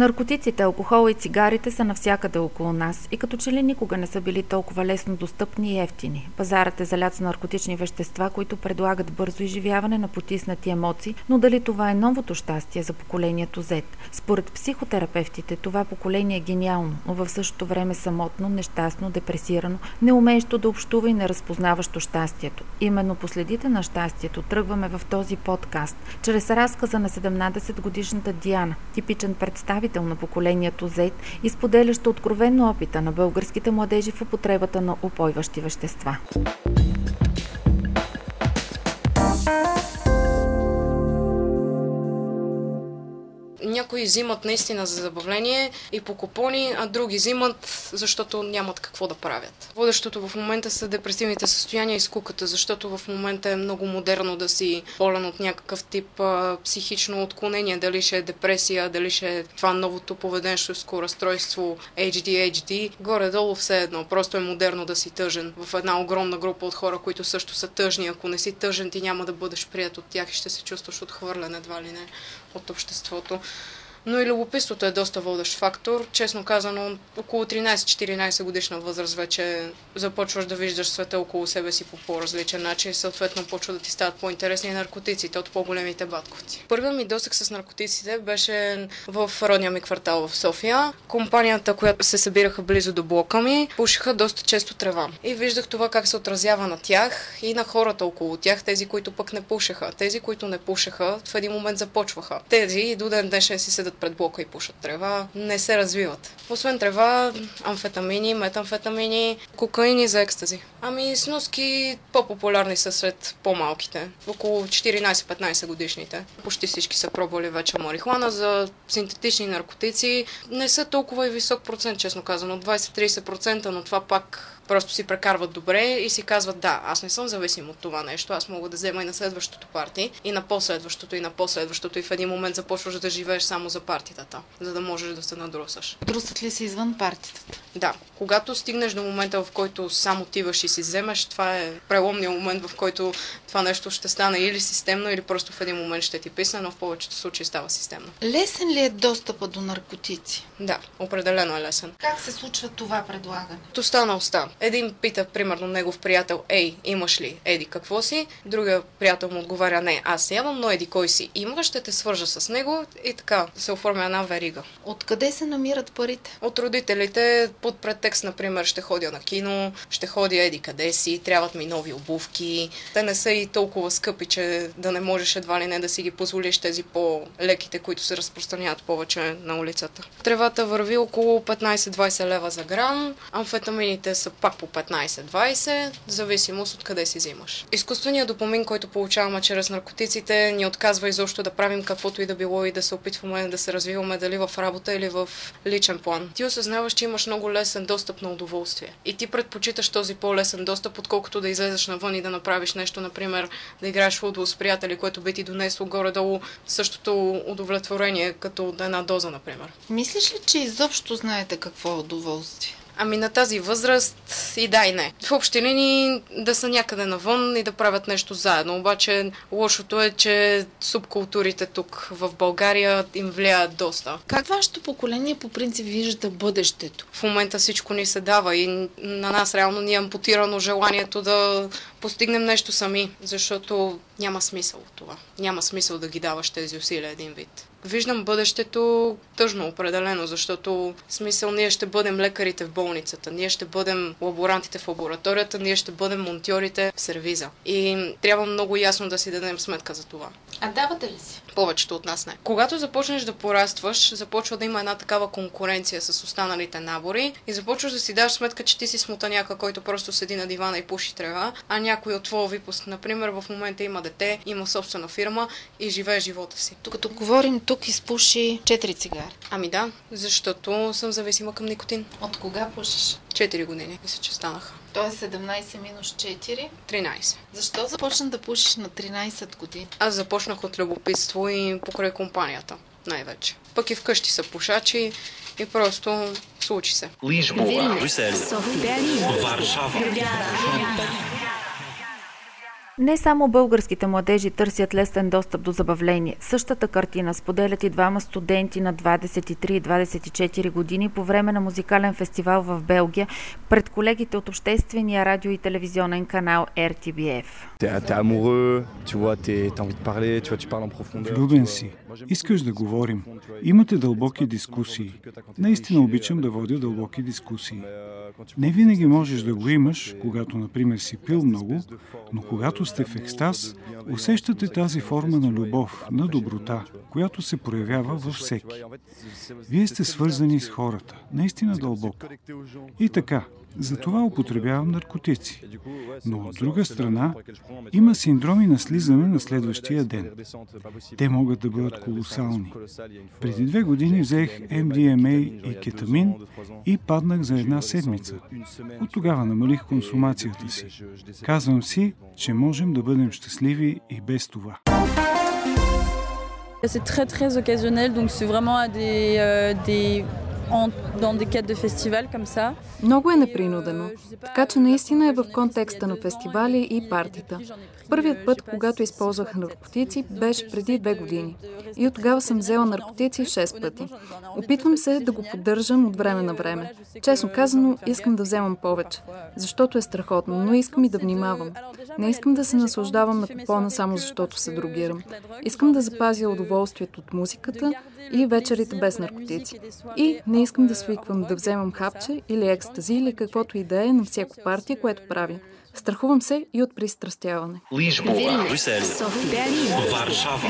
Наркотиците, алкохола и цигарите са навсякъде около нас и като че ли никога не са били толкова лесно достъпни и ефтини. Пазарът е залят с наркотични вещества, които предлагат бързо изживяване на потиснати емоции, но дали това е новото щастие за поколението Z? Според психотерапевтите това поколение е гениално, но в същото време самотно, нещастно, депресирано, неумеещо да общува и неразпознаващо щастието. Именно по следите на щастието тръгваме в този подкаст, чрез разказа на 17-годишната Диана, типичен представител на поколението Z и откровенно опита на българските младежи в употребата на упойващи вещества. Някои взимат наистина за забавление и по купони, а други взимат, защото нямат какво да правят. Водещото в момента са депресивните състояния и скуката, защото в момента е много модерно да си болен от някакъв тип а, психично отклонение, дали ще е депресия, дали ще е това новото поведенческо разстройство ADHD. Горе-долу все едно, просто е модерно да си тъжен в една огромна група от хора, които също са тъжни. Ако не си тъжен, ти няма да бъдеш прият от тях и ще се чувстваш отхвърлен едва ли не от обществото. Но и любопитството е доста водещ фактор. Честно казано, около 13-14 годишна възраст вече започваш да виждаш света около себе си по по-различен начин съответно почва да ти стават по-интересни наркотиците от по-големите батковци. Първият ми досек с наркотиците беше в родния ми квартал в София. Компанията, която се събираха близо до блока ми, пушиха доста често трева. И виждах това как се отразява на тях и на хората около тях, тези, които пък не пушеха. Тези, които не пушеха, в един момент започваха. Тези и до ден днешен си седат пред блока и пушат трева, не се развиват. Освен трева, амфетамини, метамфетамини, кокаини за екстази. Ами сноски по-популярни са сред по-малките, около 14-15 годишните. Почти всички са пробвали вече марихуана за синтетични наркотици. Не са толкова и висок процент, честно казано, 20-30%, но това пак просто си прекарват добре и си казват, да, аз не съм зависим от това нещо, аз мога да взема и на следващото парти, и на последващото, и на последващото, и в един момент започваш да живееш само за партитата, за да можеш да се надрусаш. Трусат ли се извън партитата? Да, когато стигнеш до момента, в който само отиваш и си вземеш, това е преломният момент, в който това нещо ще стане или системно, или просто в един момент ще ти писне, но в повечето случаи става системно. Лесен ли е достъпа до наркотици? Да, определено е лесен. Как се случва това предлагане? От уста на уста. Един пита, примерно, негов приятел, ей, имаш ли еди какво си? Другия приятел му отговаря, не, аз нямам, но еди кой си има, ще те свържа с него и така се оформя една верига. Откъде се намират парите? От родителите под претекст, например, ще ходя на кино, ще ходя еди къде си, трябват ми нови обувки. Те не са и толкова скъпи, че да не можеш едва ли не да си ги позволиш тези по-леките, които се разпространяват повече на улицата. Тревата върви около 15-20 лева за грам, амфетамините са пак по 15-20, в зависимост от къде си взимаш. Изкуственият допамин, който получаваме чрез наркотиците, ни отказва изобщо да правим каквото и да било и да се опитваме да се развиваме дали в работа или в личен план. Ти осъзнаваш, че имаш много лесен достъп на удоволствие. И ти предпочиташ този по-лесен достъп, отколкото да излезеш навън и да направиш нещо, например, да играеш футбол с приятели, което би ти донесло горе-долу същото удовлетворение, като една доза, например. Мислиш ли, че изобщо знаете какво е удоволствие? Ами на тази възраст и да и не. В общи линии да са някъде навън и да правят нещо заедно. Обаче лошото е, че субкултурите тук в България им влияят доста. Как вашето поколение по принцип вижда бъдещето? В момента всичко ни се дава и на нас реално ни е ампутирано желанието да постигнем нещо сами, защото няма смисъл от това. Няма смисъл да ги даваш тези усилия един вид. Виждам бъдещето тъжно определено, защото смисъл ние ще бъдем лекарите в болницата, ние ще бъдем лаборантите в лабораторията, ние ще бъдем монтьорите в сервиза. И трябва много ясно да си дадем сметка за това. А давате ли си? Повечето от нас не. Когато започнеш да порастваш, започва да има една такава конкуренция с останалите набори и започваш да си даш сметка, че ти си смутаняка, който просто седи на дивана и пуши трева, а някой от твоя випуск, например, в момента има дете, има собствена фирма и живее живота си. Тук като говорим, тук изпуши 4 цигари. Ами да, защото съм зависима към никотин. От кога пушиш? 4 години, мисля, че станаха. То е 17 минус 4. 13. Защо започна да пушиш на 13 години? Аз започнах от любопитство и покрай компанията, най-вече. Пък и вкъщи са пушачи и просто случи се. Lisboa, Брюсел, София, Варшава, Не само българските младежи търсят лесен достъп до забавление. Същата картина споделят и двама студенти на 23 и 24 години по време на музикален фестивал в Белгия пред колегите от обществения радио и телевизионен канал RTBF. En profondeur. Влюбен си. Искаш да говорим. Имате дълбоки дискусии. Наистина обичам да водя дълбоки дискусии. Не винаги можеш да го имаш, когато, например, си пил много, но когато сте в екстаз, усещате тази форма на любов, на доброта, която се проявява във всеки. Вие сте свързани с хората, наистина дълбоко. И така, затова употребявам наркотици. Но от друга страна, има синдроми на слизане на следващия ден. Те могат да бъдат колосални. Преди две години взех MDMA и кетамин и паднах за една седмица. От тогава намалих консумацията си. Казвам си, че можем да бъдем щастливи и без това. C'est très très occasionnel, donc c'est vraiment à des, euh, des Много е непринудено, така че наистина е в контекста на фестивали и партита. Първият път, когато използвах наркотици, беше преди две години. И от тогава съм взела наркотици 6 пъти. Опитвам се да го поддържам от време на време. Честно казано, искам да вземам повече, защото е страхотно, но искам и да внимавам. Не искам да се наслаждавам на купона само защото се другирам. Искам да запазя удоволствието от музиката и вечерите без наркотици. И не искам да свиквам да вземам хапче или екстази или каквото и да е на всяко партия, което правя. Страхувам се и от пристрастяване. Lisboa, Брюсел, София, Варшава,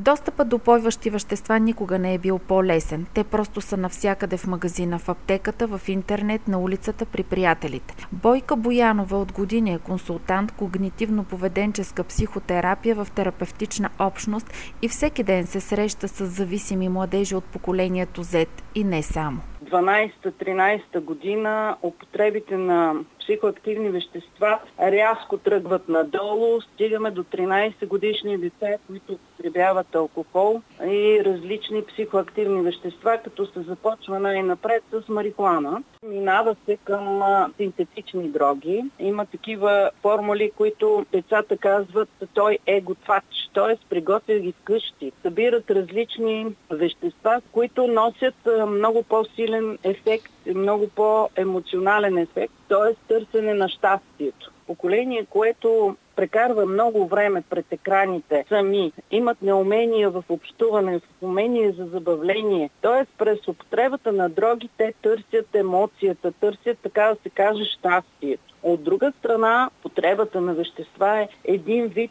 Достъпът до пойващи вещества никога не е бил по-лесен. Те просто са навсякъде в магазина, в аптеката, в интернет, на улицата, при приятелите. Бойка Боянова от години е консултант когнитивно-поведенческа психотерапия в терапевтична общност и всеки ден се среща с зависими младежи от поколението Z и не само. 12-13 година употребите на психоактивни вещества рязко тръгват надолу. Стигаме до 13 годишни деца, които употребяват алкохол и различни психоактивни вещества, като се започва най-напред с марихуана. Минава се към синтетични дроги. Има такива формули, които децата казват, той е готвач, т.е. приготвя ги вкъщи. Събират различни вещества, които носят много по-силен ефект, много по-емоционален ефект, т.е. търсене на щастието. Поколение, което прекарва много време пред екраните сами, имат неумения в общуване, в умение за забавление. Т.е. през употребата на дроги те търсят емоцията, търсят, така да се каже, щастието. От друга страна, потребата на вещества е един вид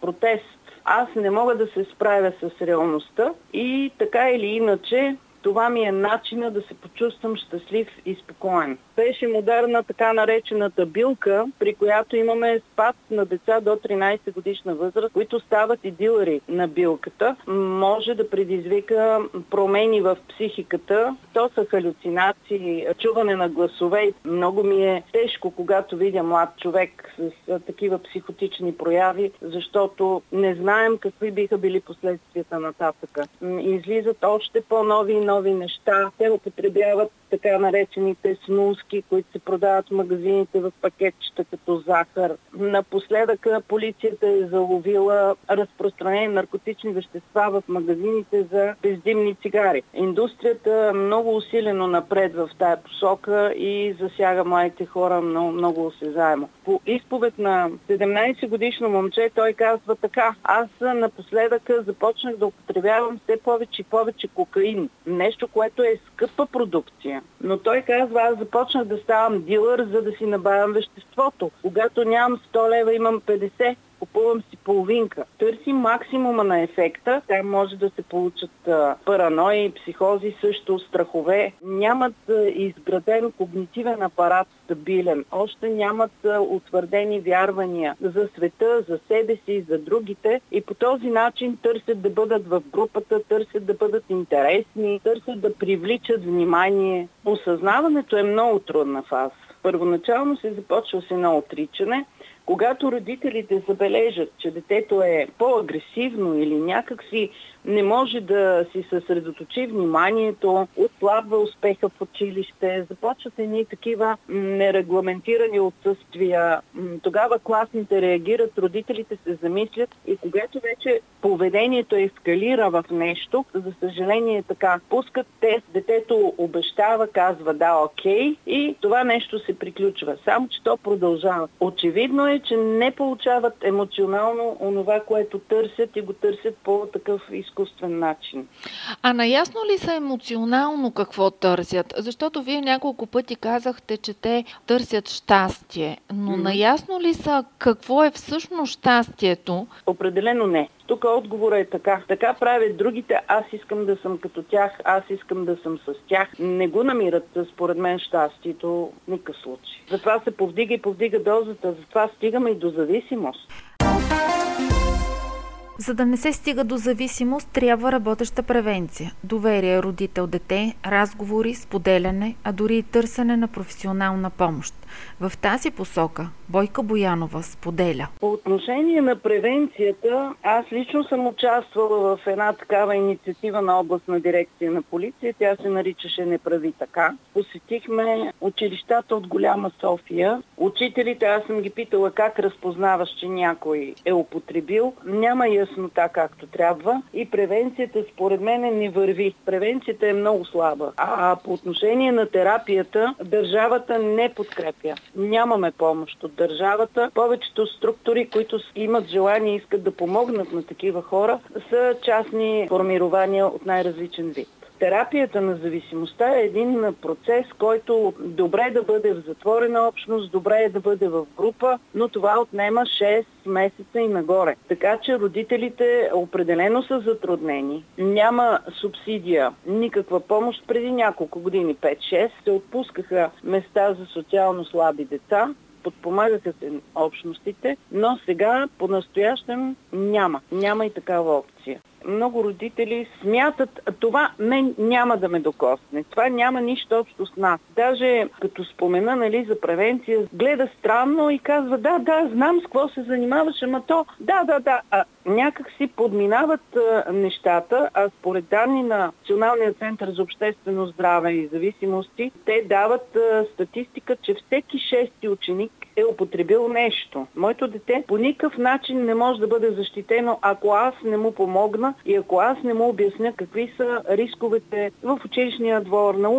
протест. Аз не мога да се справя с реалността и така или иначе това ми е начина да се почувствам щастлив и спокоен. Беше модерна така наречената билка, при която имаме спад на деца до 13 годишна възраст, които стават и дилери на билката. Може да предизвика промени в психиката. То са халюцинации, чуване на гласове. Много ми е тежко, когато видя млад човек с такива психотични прояви, защото не знаем какви биха били последствията нататъка. М, Излизат още по-нови нови неща. Те употребяват така наречените снуски, които се продават в магазините в пакетчета като захар. Напоследък полицията е заловила разпространение на наркотични вещества в магазините за бездимни цигари. Индустрията много усилено напред в тая посока и засяга младите хора много, много осезаемо. По изповед на 17 годишно момче той казва така, аз напоследък започнах да употребявам все повече и повече кокаин. Нещо, което е скъпа продукция. Но той казва, аз започнах да ставам дилър, за да си набавям веществото. Когато нямам 100 лева, имам 50. Купувам си половинка. Търси максимума на ефекта. Там може да се получат паранои, психози също, страхове. Нямат изграден когнитивен апарат стабилен. Още нямат утвърдени вярвания за света, за себе си, за другите и по този начин търсят да бъдат в групата, търсят да бъдат интересни, търсят да привличат внимание. Осъзнаването е много трудна фаза. Първоначално се започва с едно отричане, когато родителите забележат, че детето е по-агресивно или някакси не може да си съсредоточи вниманието, отслабва успеха в училище, започват едни такива нерегламентирани отсъствия. Тогава класните реагират, родителите се замислят и когато вече поведението ескалира в нещо, за съжаление е така, пускат тест, детето обещава, казва да, окей и това нещо се приключва. Само, че то продължава. Очевидно е, че не получават емоционално онова, което търсят и го търсят по такъв изкуствен начин. А наясно ли са емоционално какво търсят? Защото вие няколко пъти казахте, че те търсят щастие, но mm-hmm. наясно ли са какво е всъщност щастието? Определено не. Тук отговора е така. Така правят другите, аз искам да съм като тях, аз искам да съм с тях. Не го намират, според мен, щастието никакъв случай. Затова се повдига и повдига дозата, затова стигаме и до зависимост. За да не се стига до зависимост, трябва работеща превенция. Доверие родител-дете, разговори, споделяне, а дори и търсене на професионална помощ. В тази посока Бойка Боянова споделя. По отношение на превенцията, аз лично съм участвала в една такава инициатива на областна дирекция на полиция. Тя се наричаше Не прави така. Посетихме училищата от Голяма София. Учителите, аз съм ги питала как разпознаваш, че някой е употребил. Няма яснота както трябва и превенцията според мен не върви. Превенцията е много слаба. А по отношение на терапията, държавата не подкрепя подкрепя. Нямаме помощ от държавата. Повечето структури, които имат желание и искат да помогнат на такива хора, са частни формирования от най-различен вид. Терапията на зависимостта е един процес, който добре е да бъде в затворена общност, добре е да бъде в група, но това отнема 6 месеца и нагоре. Така че родителите определено са затруднени. Няма субсидия, никаква помощ. Преди няколко години, 5-6, се отпускаха места за социално слаби деца подпомагаха се общностите, но сега по-настоящем няма. Няма и такава опция много родители смятат, това мен няма да ме докосне. Това няма нищо общо с нас. Даже като спомена нали, за превенция, гледа странно и казва, да, да, знам с какво се занимаваш, ама то, да, да, да. А някак си подминават а, нещата, а според данни на Националния център за обществено здраве и зависимости, те дават а, статистика, че всеки шести ученик е употребил нещо. Моето дете по никакъв начин не може да бъде защитено, ако аз не му помогна и ако аз не му обясня какви са рисковете в училищния двор, на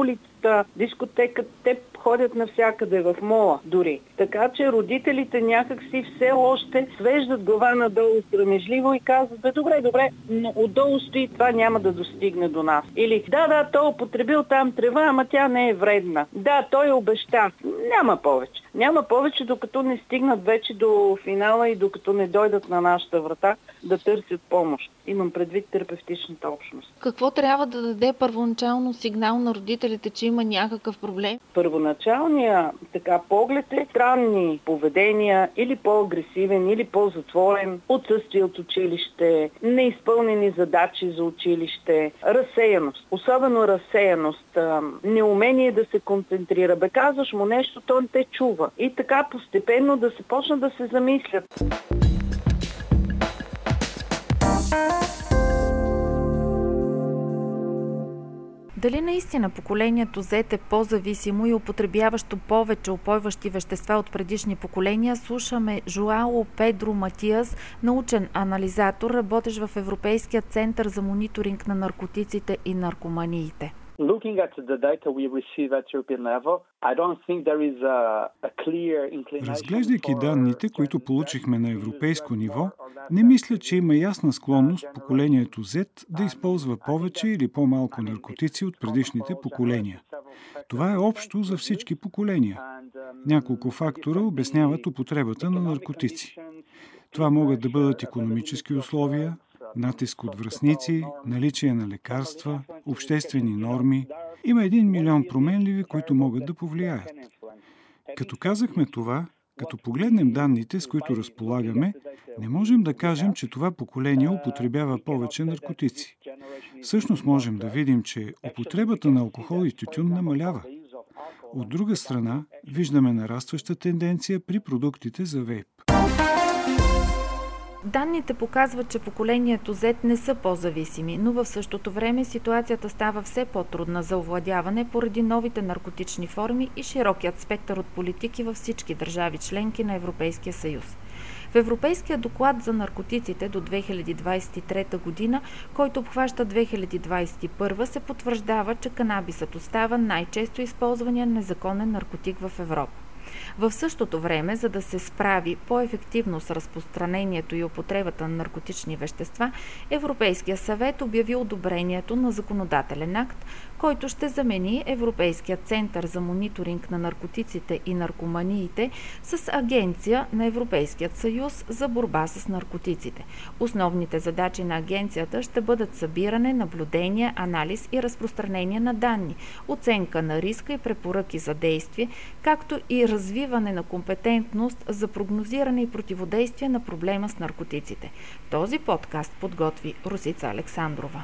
улицата, дискотеката, те ходят навсякъде, в мола дори. Така че родителите някакси все още свеждат глава надолу срамежливо и казват, бе, добре, добре, но отдолу стои, това няма да достигне до нас. Или, да, да, той употребил там трева, ама тя не е вредна. Да, той обеща. Няма повече. Няма повече, докато не стигнат вече до финала и докато не дойдат на нашата врата да търсят помощ. Имам предвид терапевтичната общност. Какво трябва да даде първоначално сигнал на родителите, че има някакъв проблем? Първоначалният така поглед е странни поведения или по-агресивен, или по-затворен, отсъствие от училище, неизпълнени задачи за училище, разсеяност, особено разсеяност, неумение да се концентрира. Бе казваш му нещо, то не те чува. И така постепенно да се почна да се замислят. Дали наистина поколението Z е по-зависимо и употребяващо повече опойващи вещества от предишни поколения, слушаме Жуало Педро Матиас, научен анализатор, работещ в Европейския център за мониторинг на наркотиците и наркоманиите. Looking at the data we receive at European level, I don't think there is a, a clear inclination. Разглеждайки данните, които получихме на европейско ниво, не мисля, че има ясна склонност поколението Z да използва повече или по-малко наркотици от предишните поколения. Това е общо за всички поколения. Няколко фактора обясняват употребата на наркотици. Това могат да бъдат економически условия, натиск от връзници, наличие на лекарства, обществени норми. Има един милион променливи, които могат да повлияят. Като казахме това, като погледнем данните, с които разполагаме, не можем да кажем, че това поколение употребява повече наркотици. Всъщност можем да видим, че употребата на алкохол и тютюн намалява. От друга страна, виждаме нарастваща тенденция при продуктите за вейп. Данните показват, че поколението Z не са по-зависими, но в същото време ситуацията става все по-трудна за овладяване поради новите наркотични форми и широкият спектър от политики във всички държави членки на Европейския съюз. В Европейския доклад за наркотиците до 2023 година, който обхваща 2021, се потвърждава, че канабисът остава най-често използвания незаконен наркотик в Европа. В същото време, за да се справи по-ефективно с разпространението и употребата на наркотични вещества, Европейския съвет обяви одобрението на законодателен акт, който ще замени Европейския център за мониторинг на наркотиците и наркоманиите с Агенция на Европейският съюз за борба с наркотиците. Основните задачи на агенцията ще бъдат събиране, наблюдение, анализ и разпространение на данни, оценка на риска и препоръки за действие, както и развиване на компетентност за прогнозиране и противодействие на проблема с наркотиците. Този подкаст подготви Русица Александрова.